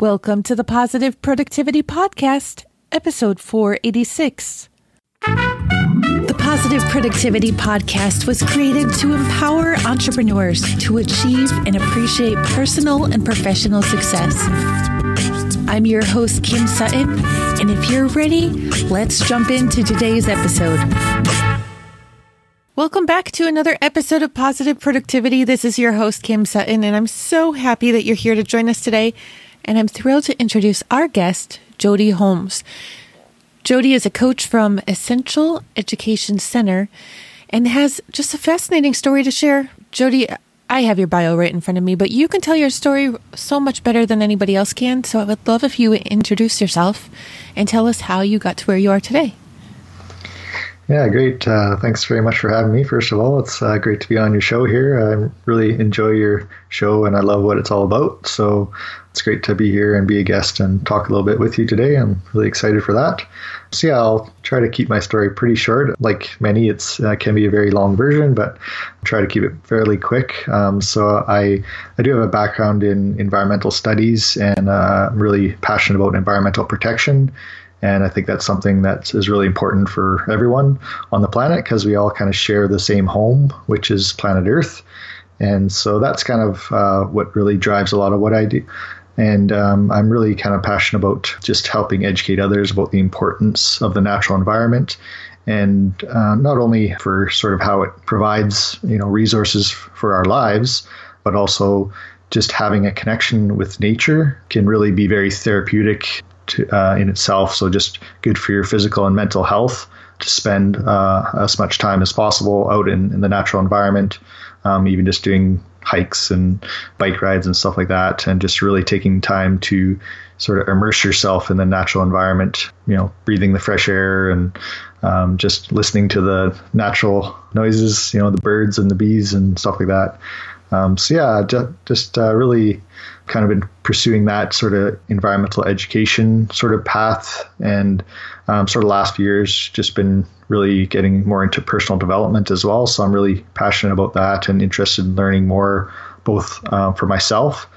Welcome to the Positive Productivity Podcast, episode 486. The Positive Productivity Podcast was created to empower entrepreneurs to achieve and appreciate personal and professional success. I'm your host, Kim Sutton, and if you're ready, let's jump into today's episode. Welcome back to another episode of Positive Productivity. This is your host, Kim Sutton, and I'm so happy that you're here to join us today. And I'm thrilled to introduce our guest, Jody Holmes. Jody is a coach from Essential Education Center and has just a fascinating story to share. Jody, I have your bio right in front of me, but you can tell your story so much better than anybody else can. So I would love if you introduce yourself and tell us how you got to where you are today. Yeah, great. Uh, thanks very much for having me. First of all, it's uh, great to be on your show here. I really enjoy your show and I love what it's all about. So it's great to be here and be a guest and talk a little bit with you today. I'm really excited for that. So yeah, I'll try to keep my story pretty short. Like many, it uh, can be a very long version, but I'll try to keep it fairly quick. Um, so I I do have a background in environmental studies and uh, I'm really passionate about environmental protection and I think that's something that is really important for everyone on the planet because we all kind of share the same home, which is planet Earth. And so that's kind of uh, what really drives a lot of what I do. And um, I'm really kind of passionate about just helping educate others about the importance of the natural environment and uh, not only for sort of how it provides you know resources for our lives but also just having a connection with nature can really be very therapeutic to, uh, in itself. So just good for your physical and mental health to spend uh, as much time as possible out in, in the natural environment, um, even just doing hikes and bike rides and stuff like that, and just really taking time to sort of immerse yourself in the natural environment. You know, breathing the fresh air and um, just listening to the natural noises. You know, the birds and the bees and stuff like that. Um, so yeah, just, just uh, really kind of been pursuing that sort of environmental education sort of path. And um, sort of last years just been really getting more into personal development as well. So i'm really passionate about that and interested in learning more both uh, for myself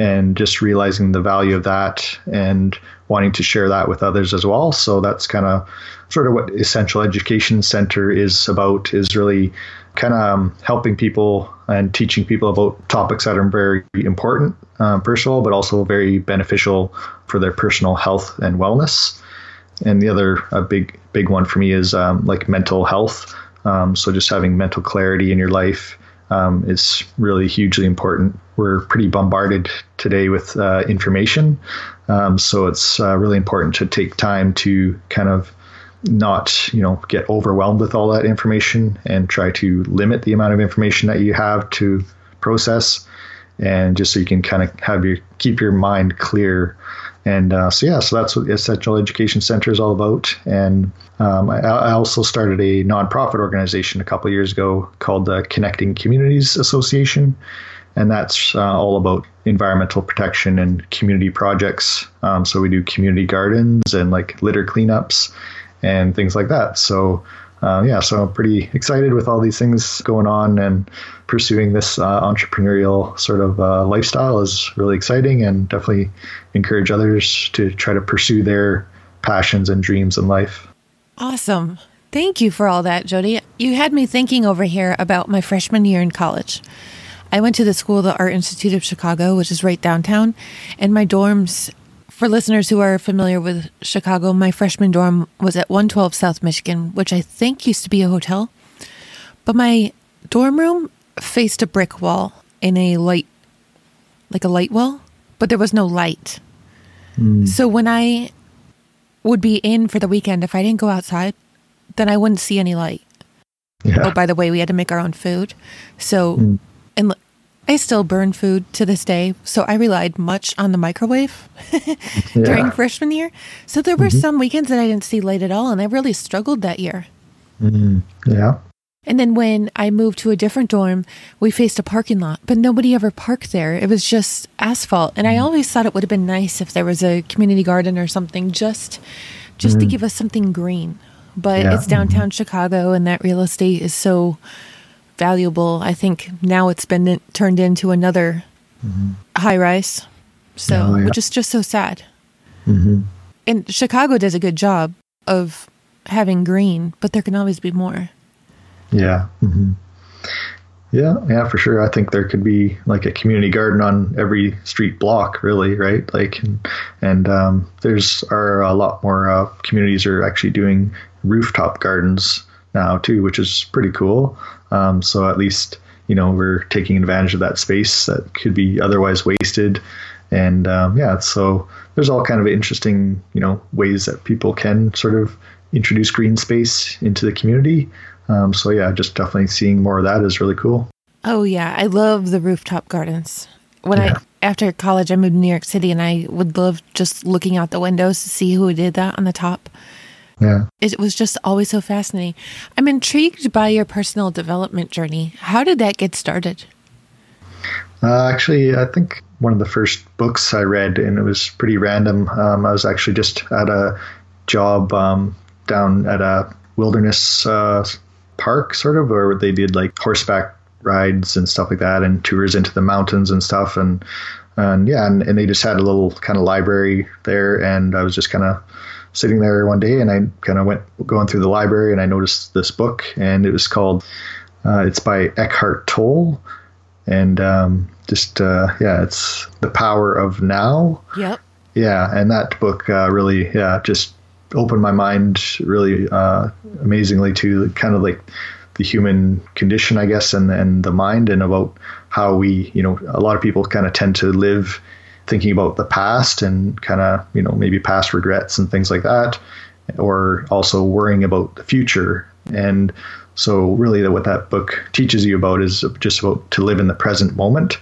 and just realizing the value of that and wanting to share that with others as well so that's kind of sort of what essential education center is about is really kind of um, helping people and teaching people about topics that are very important, uh, personal, but also very beneficial for their personal health and wellness. And the other a big big one for me is um, like mental health. Um, so just having mental clarity in your life um, is really hugely important. We're pretty bombarded today with uh, information, um, so it's uh, really important to take time to kind of not you know get overwhelmed with all that information and try to limit the amount of information that you have to process and just so you can kind of have your keep your mind clear. And uh, so yeah so that's what essential education center is all about. And um, I, I, also started a nonprofit organization a couple years ago called the connecting communities association. And that's uh, all about environmental protection and community projects. Um, so we do community gardens and like litter cleanups and things like that. So, uh, yeah, so I'm pretty excited with all these things going on and pursuing this uh, entrepreneurial sort of uh, lifestyle is really exciting and definitely encourage others to try to pursue their passions and dreams in life. Awesome. Thank you for all that, Jody. You had me thinking over here about my freshman year in college. I went to the school, of the Art Institute of Chicago, which is right downtown, and my dorms for listeners who are familiar with Chicago, my freshman dorm was at 112 South Michigan, which I think used to be a hotel. But my dorm room faced a brick wall in a light, like a light wall, but there was no light. Mm. So when I would be in for the weekend, if I didn't go outside, then I wouldn't see any light. Yeah. Oh, by the way, we had to make our own food. So, mm. and I still burn food to this day, so I relied much on the microwave during yeah. freshman year. So there were mm-hmm. some weekends that I didn't see light at all, and I really struggled that year. Mm-hmm. Yeah. And then when I moved to a different dorm, we faced a parking lot, but nobody ever parked there. It was just asphalt. And I mm-hmm. always thought it would have been nice if there was a community garden or something just just to mm-hmm. give us something green. But yeah. it's downtown Chicago and that real estate is so valuable. I think now it's been turned into another mm-hmm. high rise. So, Oh, yeah. which is just so sad. hmm And Chicago does a good job of having green, but there can always be more. Yeah. hmm Yeah, yeah, for sure. I think there could be like a community garden on every street block, really, right? Like, and, and um, there's are a lot more uh, communities are actually doing rooftop gardens now too, which is pretty cool. Um, so at least you know we're taking advantage of that space that could be otherwise wasted, and um, yeah, so there's all kind of interesting you know ways that people can sort of introduce green space into the community. Um, so yeah, just definitely seeing more of that is really cool. Oh yeah, I love the rooftop gardens. When Yeah. I after college, I moved to New York City, and I would love just looking out the windows to see who did that on the top. Yeah. It was just always so fascinating. I'm intrigued by your personal development journey. How did that get started? Uh, actually, I think one of the first books I read, and it was pretty random. Um, I was actually just at a job um, down at a wilderness uh, park, sort of, where they did like horseback rides and stuff like that, and tours into the mountains and stuff. And and yeah, and, and they just had a little kind of library there, and I was just kind of sitting there one day, and I kind of went going through the library, and I noticed this book, and it was called. Uh, it's by Eckhart Tolle, and um, just uh, yeah, it's the power of now. Yep. Yeah, and that book uh, really yeah just opened my mind really uh, amazingly to kind of like the human condition, I guess, and and the mind, and about how we you know a lot of people kind of tend to live thinking about the past and kind of you know maybe past regrets and things like that, or also worrying about the future. And so really what that book teaches you about is just about to live in the present moment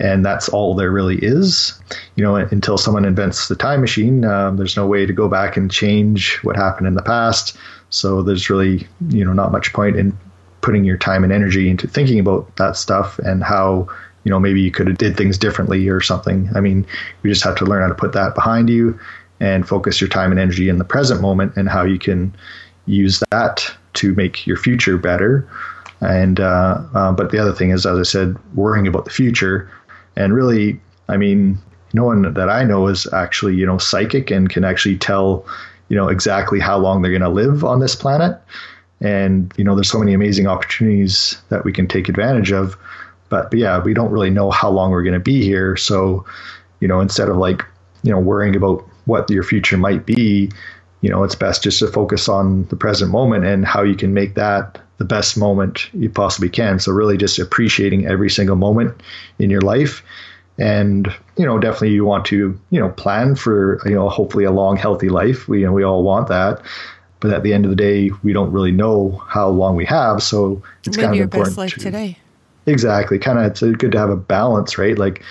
and that's all there really is. You know until someone invents the time machine um, there's no way to go back and change what happened in the past. So there's really you know not much point in putting your time and energy into thinking about that stuff and how you know maybe you could have did things differently or something i mean you just have to learn how to put that behind you and focus your time and energy in the present moment and how you can use that to make your future better. And uh, uh, but the other thing is, as I said, worrying about the future. And really, I mean, no one that I know is actually you know psychic and can actually tell you know exactly how long they're going to live on this planet. And you know, there's so many amazing opportunities that we can take advantage of. But, but yeah, we don't really know how long we're going to be here. So, you know, instead of like you know worrying about what your future might be, you know, it's best just to focus on the present moment and how you can make that the best moment you possibly can. So really just appreciating every single moment in your life. And, you know, definitely you want to, you know, plan for, you know, hopefully a long, healthy life. We, you know, we all want that. But at the end of the day, we don't really know how long we have. So it's Live kind of your important best life to, today. Exactly. Kind of, it's good to have a balance, right? Like,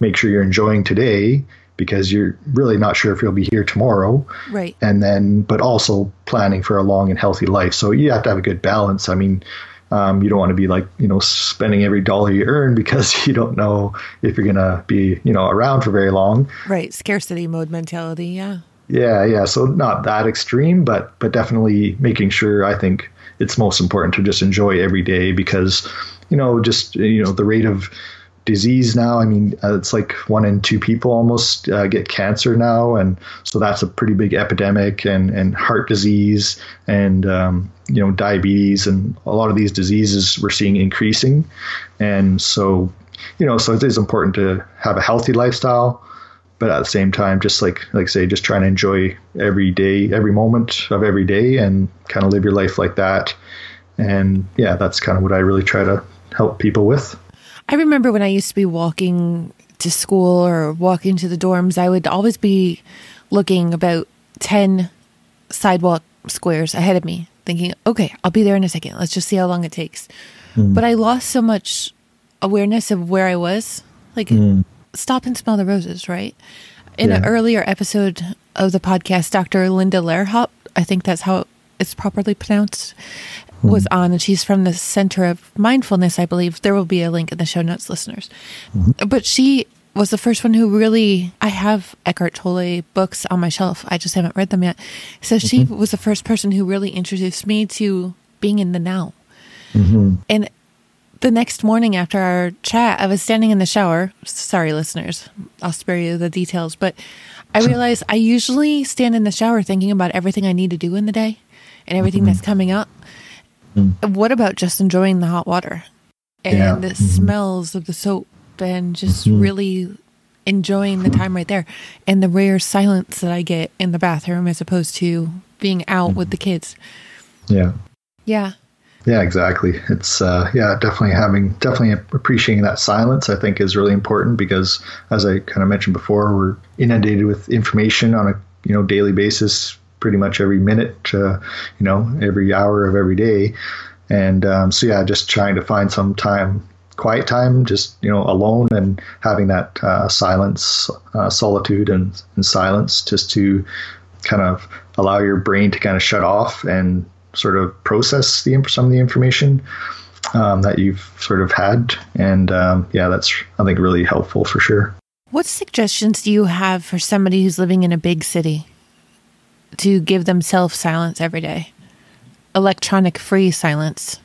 make sure you're enjoying today because you're really not sure if you'll be here tomorrow. Right. And then, but also planning for a long and healthy life. So you have to have a good balance. I mean, um, you don't want to be like, you know, spending every dollar you earn because you don't know if you're going to be, you know, around for very long. Right. Scarcity mode mentality. Yeah. Yeah, yeah. So not that extreme, but but definitely making sure I think it's most important to just enjoy every day because you know just you know the rate of disease now. I mean, uh, it's like one in two people almost uh, get cancer now, and so that's a pretty big epidemic. And and heart disease and um, you know diabetes and a lot of these diseases we're seeing increasing, and so you know so it is important to have a healthy lifestyle but at the same time, just like like say, just trying to enjoy every day, every moment of every day, and kind of live your life like that. And yeah, that's kind of what I really try to help people with. I remember when I used to be walking to school or walking to the dorms, I would always be looking about 10 sidewalk squares ahead of me, thinking, okay, I'll be there in a second. Let's just see how long it takes. Hmm. But I lost so much awareness of where I was. Like, hmm. stop and smell the roses, right? In an earlier episode of the podcast, Dr. Linda Lehrhaupt, I think that's how it's properly pronounced, Mm-hmm. was on, and she's from the Center of Mindfulness, I believe. There will be a link in the show notes, listeners. Mm-hmm. But she was the first one who really, I have Eckhart Tolle books on my shelf. I just haven't read them yet. So she mm-hmm. was the first person who really introduced me to being in the now. And the next morning after our chat, I was standing in the shower. Sorry, listeners, I'll spare you the details, but I realized I usually stand in the shower thinking about everything I need to do in the day and everything that's coming up. Mm. What about just enjoying the hot water and Yeah. the mm-hmm. smells of the soap and just mm-hmm. really enjoying the time right there and the rare silence that I get in the bathroom as opposed to being out with mm-hmm. the kids? Yeah. Yeah. Yeah, exactly. It's uh, yeah, definitely having definitely appreciating that silence. I think is really important because, as I kind of mentioned before, we're inundated with information on a you know daily basis, pretty much every minute, uh, you know, every hour of every day, and um, so yeah, just trying to find some time, quiet time, just you know, alone and having that uh, silence, uh, solitude, and, and silence, just to kind of allow your brain to kind of shut off and sort of process the some of the information um, that you've sort of had, and um, yeah, that's I think really helpful for sure. What suggestions do you have for somebody who's living in a big city to give themselves silence every day? Electronic free silence.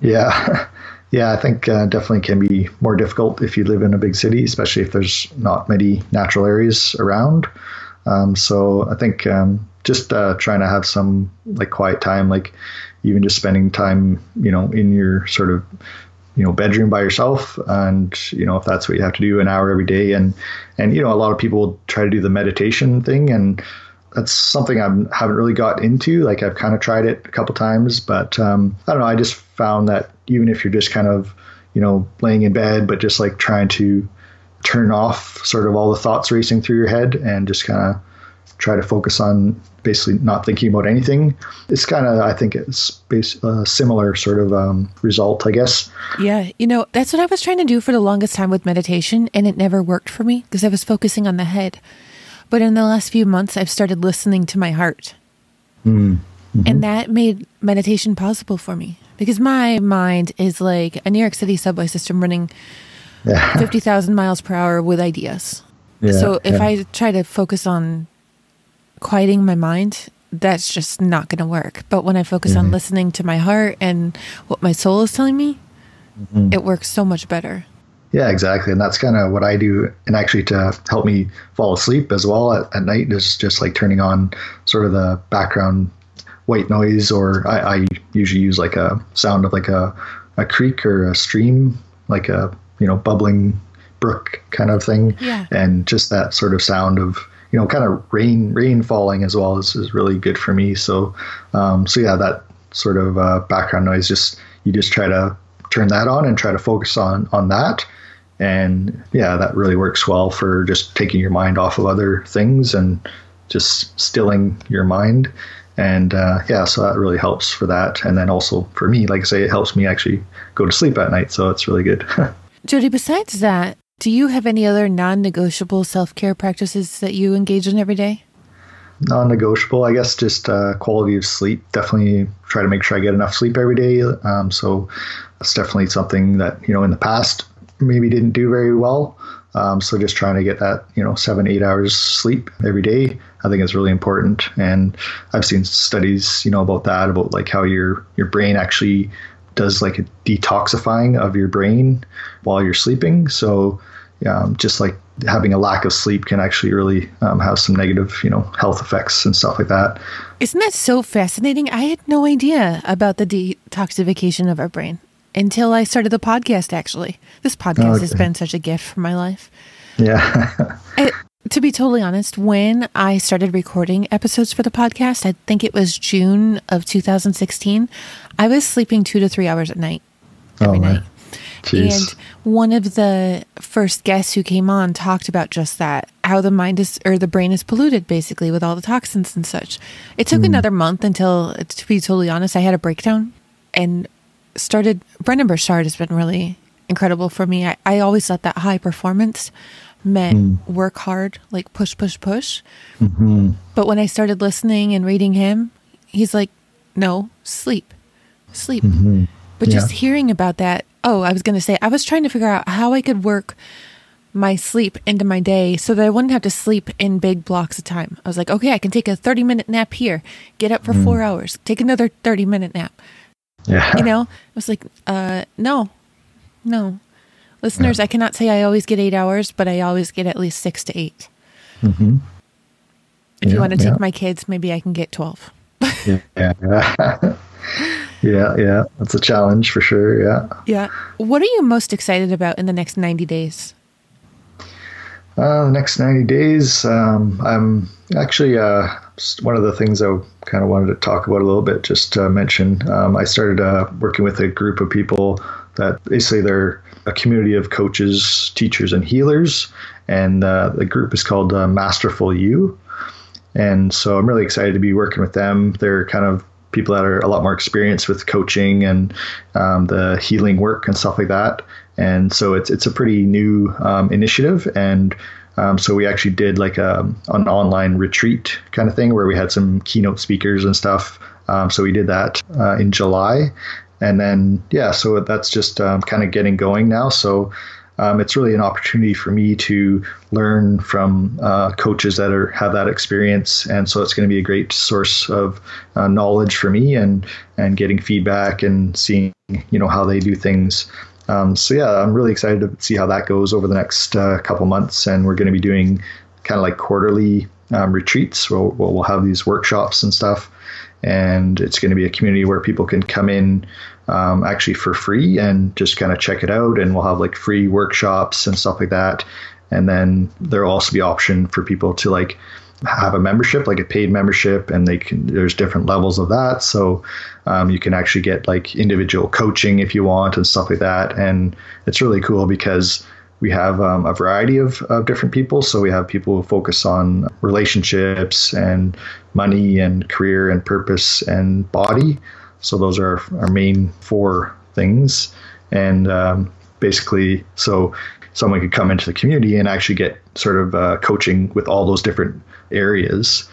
Yeah, yeah, I think uh, definitely can be more difficult if you live in a big city, especially if there's not many natural areas around. Um, so I think um, just uh, trying to have some like quiet time, like even just spending time, you know, in your sort of you know bedroom by yourself and you know if that's what you have to do an hour every day and and you know a lot of people try to do the meditation thing and that's something I haven't really got into. Like I've kind of tried it a couple times, but um, I don't know. I just found that even if you're just kind of, you know, laying in bed, but just like trying to turn off sort of all the thoughts racing through your head and just kind of try to focus on basically not thinking about anything. It's kind of, I think it's a similar sort of um, result, I guess. Yeah, you know, that's what I was trying to do for the longest time with meditation, and it never worked for me because I was focusing on the head. But in the last few months, I've started listening to my heart. And that made meditation possible for me because my mind is like a New York City subway system running Yeah. 50,000 miles per hour with ideas. Yeah, so if yeah. I try to focus on quieting my mind, that's just not going to work. But when I focus Mm-hmm. on listening to my heart and what my soul is telling me, Mm-hmm. it works so much better. Yeah, exactly. And that's kind of what I do. And actually, to help me fall asleep as well at, at night is just like turning on sort of the background white noise, or I, I usually use like a sound of like a, a creek or a stream, like a, you know, bubbling brook kind of thing. Yeah. And just that sort of sound of, you know, kind of rain, rain falling as well is, is really good for me. So, um, so yeah, that sort of uh, background noise, just, you just try to turn that on and try to focus on, on that. And yeah that really works well for just taking your mind off of other things and just stilling your mind. And uh, yeah so that really helps for that. And then also for me like i say it helps me actually go to sleep at night so it's really good. Jody, besides that, do you have any other non negotiable self care practices that you engage in every day? Non-negotiable i guess just uh, quality of sleep. Definitely try to make sure i get enough sleep every day. Um, so that's definitely something that you know in the past maybe didn't do very well. Um, so just trying to get that you know seven eight hours sleep every day i think is really important. And i've seen studies you know about that about like how your your brain actually does like a detoxifying of your brain while you're sleeping. So um, just like having a lack of sleep can actually really um, have some negative, you know, health effects and stuff like that. Isn't that so fascinating? I had no idea about the detoxification of our brain until I started the podcast, actually. This podcast has been such a gift for my life. Yeah. I, to be totally honest, when I started recording episodes for the podcast, I think it was June of 2016, I was sleeping two to three hours at night every Oh, night. Jeez. And one of the first guests who came on talked about just that how the mind is, or the brain is polluted basically with all the toxins and such. It took hmm. another month until, to be totally honest, I had a breakdown and started. Brendon Burchard has been really incredible for me. I, I always thought that high performance meant hmm. work hard, like push, push, push. Mm-hmm. But when I started listening and reading him, he's like, no, sleep, sleep. Mm-hmm. But just hearing about that, oh, I was going to say, I was trying to figure out how I could work my sleep into my day so that I wouldn't have to sleep in big blocks of time. I was like, okay, I can take a 30 minute nap here, get up for four hours, take another 30 minute nap. yeah. You know, I was like, uh, no, No. Listeners, I cannot say I always get eight hours, but I always get at least six to 8 Mm-hmm. If you want to take my kids, maybe I can get 12. Yeah, yeah, yeah. That's a challenge for sure. Yeah. Yeah. What are you most excited about in the next 90 days? Uh, the next 90 days, um, I'm actually uh, one of the things I kind of wanted to talk about a little bit, just to mention. Um, I started uh, working with a group of people that basically they're a community of coaches, teachers, and healers. And uh, the group is called uh, Masterful You. And so I'm really excited to be working with them. They're kind of people that are a lot more experienced with coaching and um, the healing work and stuff like that. And so it's it's a pretty new um, initiative. And um, so we actually did like a, an online retreat kind of thing where we had some keynote speakers and stuff. Um, so we did that uh, in July. And then, yeah, so that's just um, kind of getting going now. So um, it's really an opportunity for me to learn from uh, coaches that are have that experience, and so it's going to be a great source of uh, knowledge for me and and getting feedback and seeing you know how they do things. Um, so yeah, I'm really excited to see how that goes over the next uh, couple months, and we're going to be doing kind of like quarterly um, retreats. We'll, we'll have these workshops and stuff, and it's going to be a community where people can come in um, actually for free and just kind of check it out. And we'll have like free workshops and stuff like that. And then there'll also be option for people to like have a membership, like a paid membership, and they can. There's different levels of that, so um, you can actually get like individual coaching if you want and stuff like that. And it's really cool because we have um, a variety of, of different people. So we have people who focus on relationships and money and career and purpose and body. So those are our main four things. And um, basically, so someone could come into the community and actually get sort of uh, coaching with all those different areas,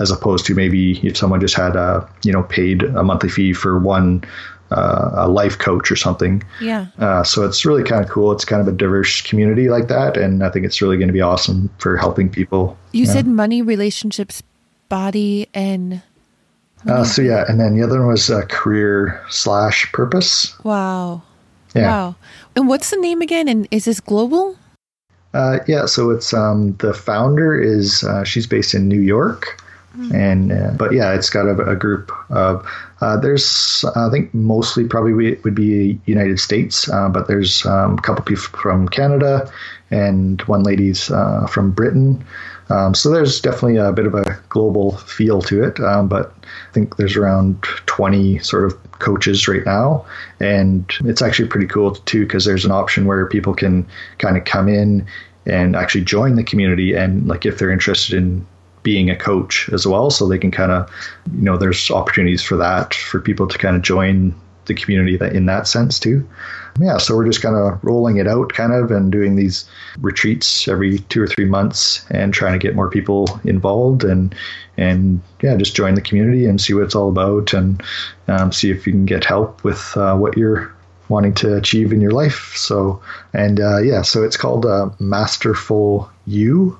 as opposed to maybe if someone just had a you know paid a monthly fee for one uh, a life coach or something. Yeah. Uh, so it's really kind of cool. It's kind of a diverse community like that, and I think it's really going to be awesome for helping people. You Yeah. said money, relationships, body, and Uh, so yeah, and then the other one was uh, career slash purpose. wow. Yeah. Wow. And what's the name again? And is this global? Uh, yeah, so it's um, the founder is uh, she's based in New York, and uh, but yeah, it's got a, a group of uh, there's I think mostly probably would be United States, uh, but there's um, a couple people from Canada, and one lady's uh, from Britain. Um, so there's definitely a bit of a global feel to it, um, but I think there's around 20 sort of coaches right now, and it's actually pretty cool too because there's an option where people can kind of come in and actually join the community, and like if they're interested in being a coach as well, so they can kind of, you know, there's opportunities for that for people to kind of join the community that in that sense too. Yeah, so we're just kind of rolling it out kind of and doing these retreats every two or three months and trying to get more people involved and and yeah, just join the community and see what it's all about and um, see if you can get help with uh, what you're wanting to achieve in your life. So and uh, yeah, so it's called uh, Masterful You.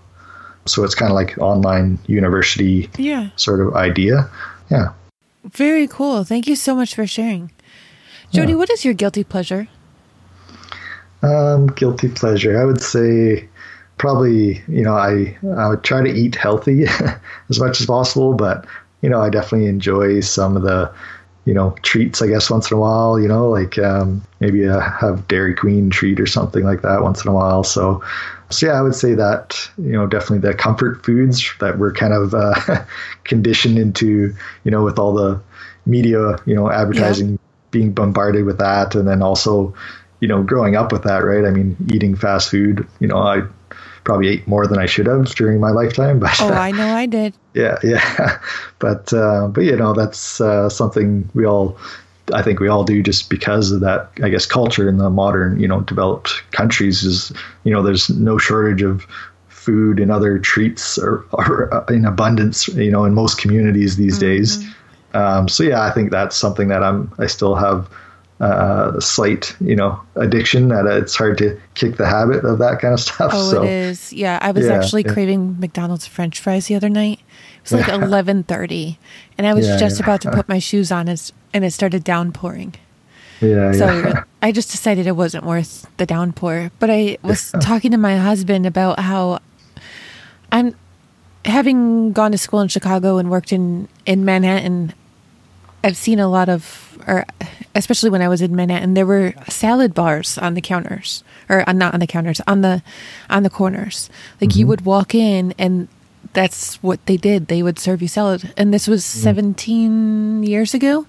So it's kind of like online university Yeah. sort of idea. Yeah. Very cool. Thank you so much for sharing. Jody, Yeah. what is your guilty pleasure? Um, guilty pleasure. I would say probably, you know, I, I would try to eat healthy as much as possible, but, you know, I definitely enjoy some of the, you know, treats, I guess, once in a while, you know, like um, maybe a, have Dairy Queen treat or something like that once in a while. So, so yeah, I would say that, you know, definitely the comfort foods that we're kind of uh, conditioned into, you know, with all the media, you know, advertising being bombarded with that. And then also, you know, growing up with that, right? I mean, eating fast food, you know, I probably ate more than I should have during my lifetime, but Oh, I know I did. yeah, yeah. But, uh, but you know, that's uh, something we all, I think we all do just because of that, I guess, culture in the modern, you know, developed countries is, you know, there's no shortage of food and other treats or, or in abundance, you know, in most communities these days. Um, so yeah, I think that's something that I'm, I still have uh, slight, you know, addiction that it's hard to kick the habit of that kind of stuff. Oh, so it is. Yeah, I was Yeah, actually yeah. craving McDonald's French fries the other night. It was like eleven thirty, and I was Yeah, just about to put my shoes on, as, and it started downpouring. Yeah, So. I just decided it wasn't worth the downpour. But I was talking to my husband about how I'm having gone to school in Chicago and worked in in Manhattan. I've seen a lot of, or especially when I was in Manhattan, there were salad bars on the counters, or uh, not on the counters, on the on the corners. Like you mm-hmm. would walk in, and that's what they did. They would serve you salad, and this was mm. 17 years ago.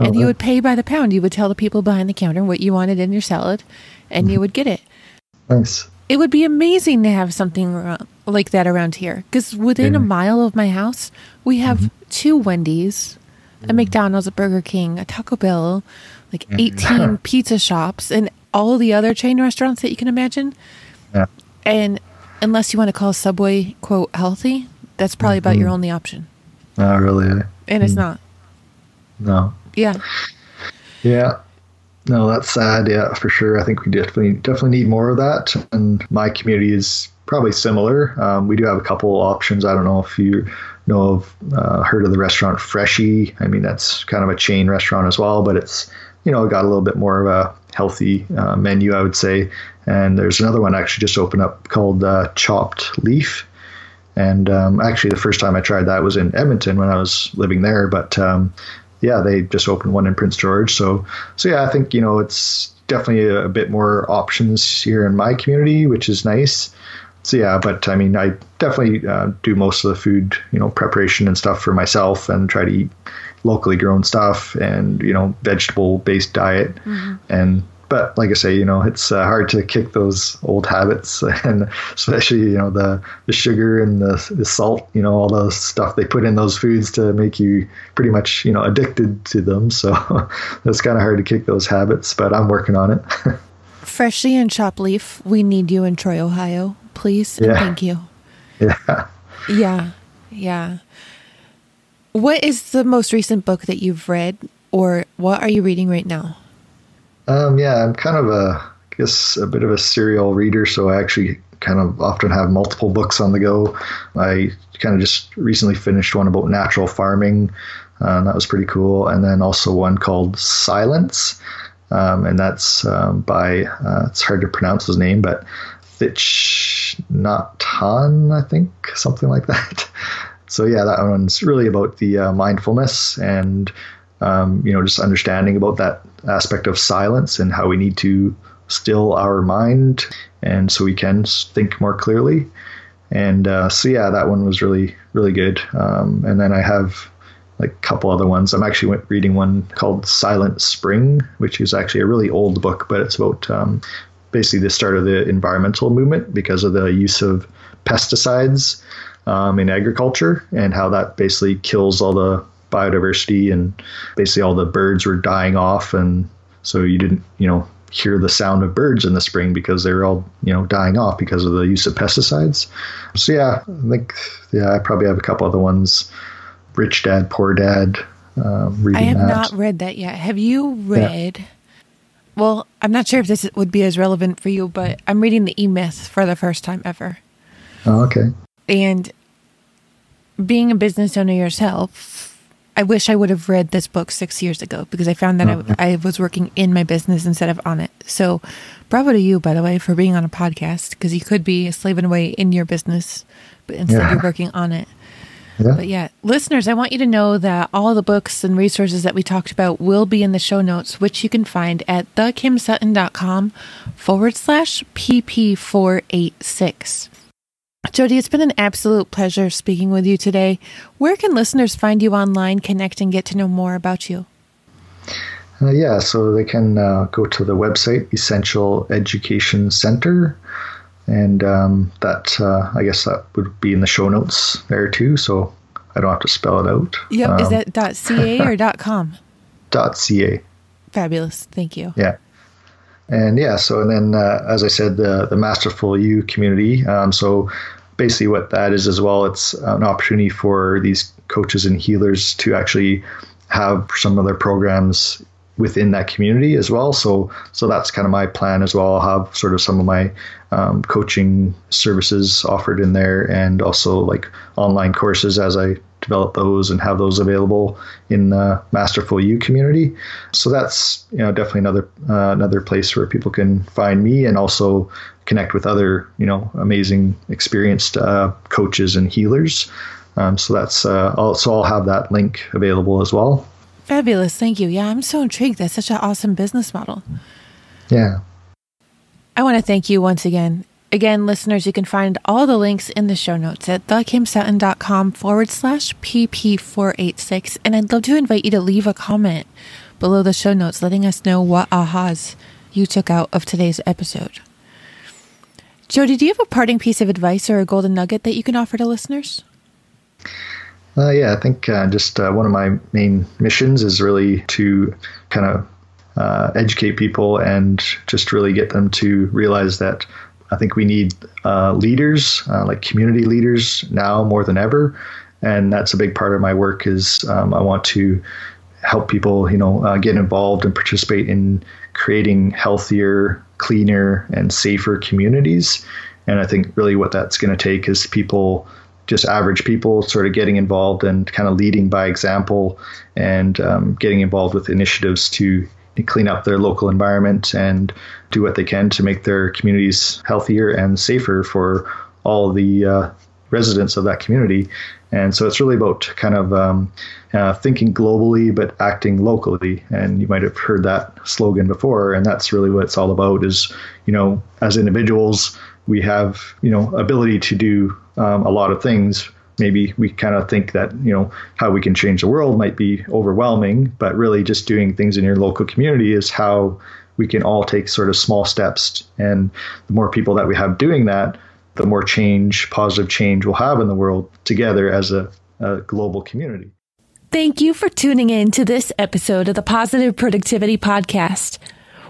Oh, and you would pay by the pound. You would tell the people behind the counter what you wanted in your salad, and you mm-hmm. would get it. Nice. It would be amazing to have something like that around here. Because within a mile of my house, we have mm-hmm. two Wendy's, a McDonald's, a Burger King, a Taco Bell, like mm-hmm. 18 pizza shops, and all the other chain restaurants that you can imagine. Yeah. And unless you want to call Subway, quote, healthy, that's probably about your mm-hmm. only option. Not really. And it's mm. not. No. Yeah. Yeah. No, that's sad. Yeah, for sure. I think we definitely definitely need more of that. And my community is probably similar. Um, we do have a couple options. I don't know if you know of uh, heard of the restaurant Freshii. I mean, that's kind of a chain restaurant as well, but it's you know got a little bit more of a healthy uh, menu, I would say. And there's another one actually just opened up called uh, Chopped Leaf. And um, actually, the first time I tried that was in Edmonton when I was living there. But um, yeah, they just opened one in Prince George. So, so yeah, I think you know it's definitely a, a bit more options here in my community, which is nice. So yeah, but I mean, I definitely uh, do most of the food, you know, preparation and stuff for myself, and try to eat locally grown stuff and you know vegetable based diet. And but like I say, you know, it's uh, hard to kick those old habits, and especially you know the the sugar and the, the salt, you know, all the stuff they put in those foods to make you pretty much you know addicted to them. So it's kind of hard to kick those habits, but I'm working on it. Freshly and Chop Leaf, we need you in Troy, Ohio. Please Yeah. thank you. yeah. Yeah. Yeah. What is the most recent book that you've read, or what are you reading right now? Um, yeah, I'm kind of a, I guess, a bit of a serial reader, so I actually kind of often have multiple books on the go. I kind of just recently finished one about natural farming, and that was pretty cool. And then also one called Silence, um, and that's um, by, uh, it's hard to pronounce his name, but Thich I think, something like that. So yeah, that one's really about the uh, mindfulness and um, you know just understanding about that aspect of silence and how we need to still our mind and so we can think more clearly. And uh, so yeah, that one was really really good. Um, and then I have like a couple other ones. I'm actually reading one called Silent Spring, which is actually a really old book, but it's about um, basically the start of the environmental movement because of the use of pesticides um, in agriculture and how that basically kills all the biodiversity and basically all the birds were dying off and so you didn't you know hear the sound of birds in the spring because they were all you know dying off because of the use of pesticides so yeah i think yeah i probably have a couple other ones rich dad poor dad um, reading I have that not read that yet. Have you read? Well, I'm not sure if this would be as relevant for you, but I'm reading the E Myth for the first time ever. oh, okay And being a business owner yourself, I wish I would have read this book six years ago because I found that I, I was working in my business instead of on it. So, bravo to you, by the way, for being on a podcast because you could be slaving away in your business, but instead Yeah. you're working on it. Yeah But yeah, listeners, I want you to know that all the books and resources that we talked about will be in the show notes, which you can find at thekimsutton.com forward slash PP486. Jody, it's been an absolute pleasure speaking with you today. Where can listeners find you online, connect, and get to know more about you? Uh, yeah, so they can uh, go to the website Essential Education Center, and um, that uh, I guess that would be in the show notes there too. So I don't have to spell it out. Yep. Is Um, that dot .ca or dot .com? dot .ca? Fabulous. Thank you. Yeah. And yeah, so and then uh, as I said, the the Masterful You community. Um, so basically, what that is as well, it's an opportunity for these coaches and healers to actually have some of their programs within that community as well. So so that's kind of my plan as well. I'll have sort of some of my um, coaching services offered in there, and also like online courses as I develop those and have those available in the Masterful You community. So that's you know definitely another uh, another place where people can find me and also connect with other you know amazing experienced uh, coaches and healers. Um, so that's uh, I'll, so I'll have that link available as well. Fabulous, thank you. Yeah, I'm so intrigued. That's such an awesome business model. Yeah. I want to thank you once again. Again, listeners, you can find all the links in the show notes at thekimsutton.com forward slash PP486. And I'd love to invite you to leave a comment below the show notes letting us know what ahas you took out of today's episode. Jody, do you have a parting piece of advice or a golden nugget that you can offer to listeners? Uh, yeah, I think uh, just uh, one of my main missions is really to kind of uh, educate people and just really get them to realize that I think we need uh, leaders, uh, like community leaders, now more than ever, and that's a big part of my work. Is um, I want to help people, you know, get involved and participate in creating healthier, cleaner, and safer communities. And I think really what that's going to take is people, just average people, sort of getting involved and kind of leading by example, and um, getting involved with initiatives to clean up their local environment and do what they can to make their communities healthier and safer for all the uh, residents of that community. And so it's really about kind of um, uh, thinking globally but acting locally. And you might have heard that slogan before, and that's really what it's all about. Is you know, as individuals, we have you know ability to do um, a lot of things. Maybe we kind of think that you know how we can change the world might be overwhelming but really just doing things in your local community is how we can all take sort of small steps. And the more people that we have doing that the more change positive change we'll have in the world together as a, a global community. Thank you for tuning in to this episode of the positive productivity podcast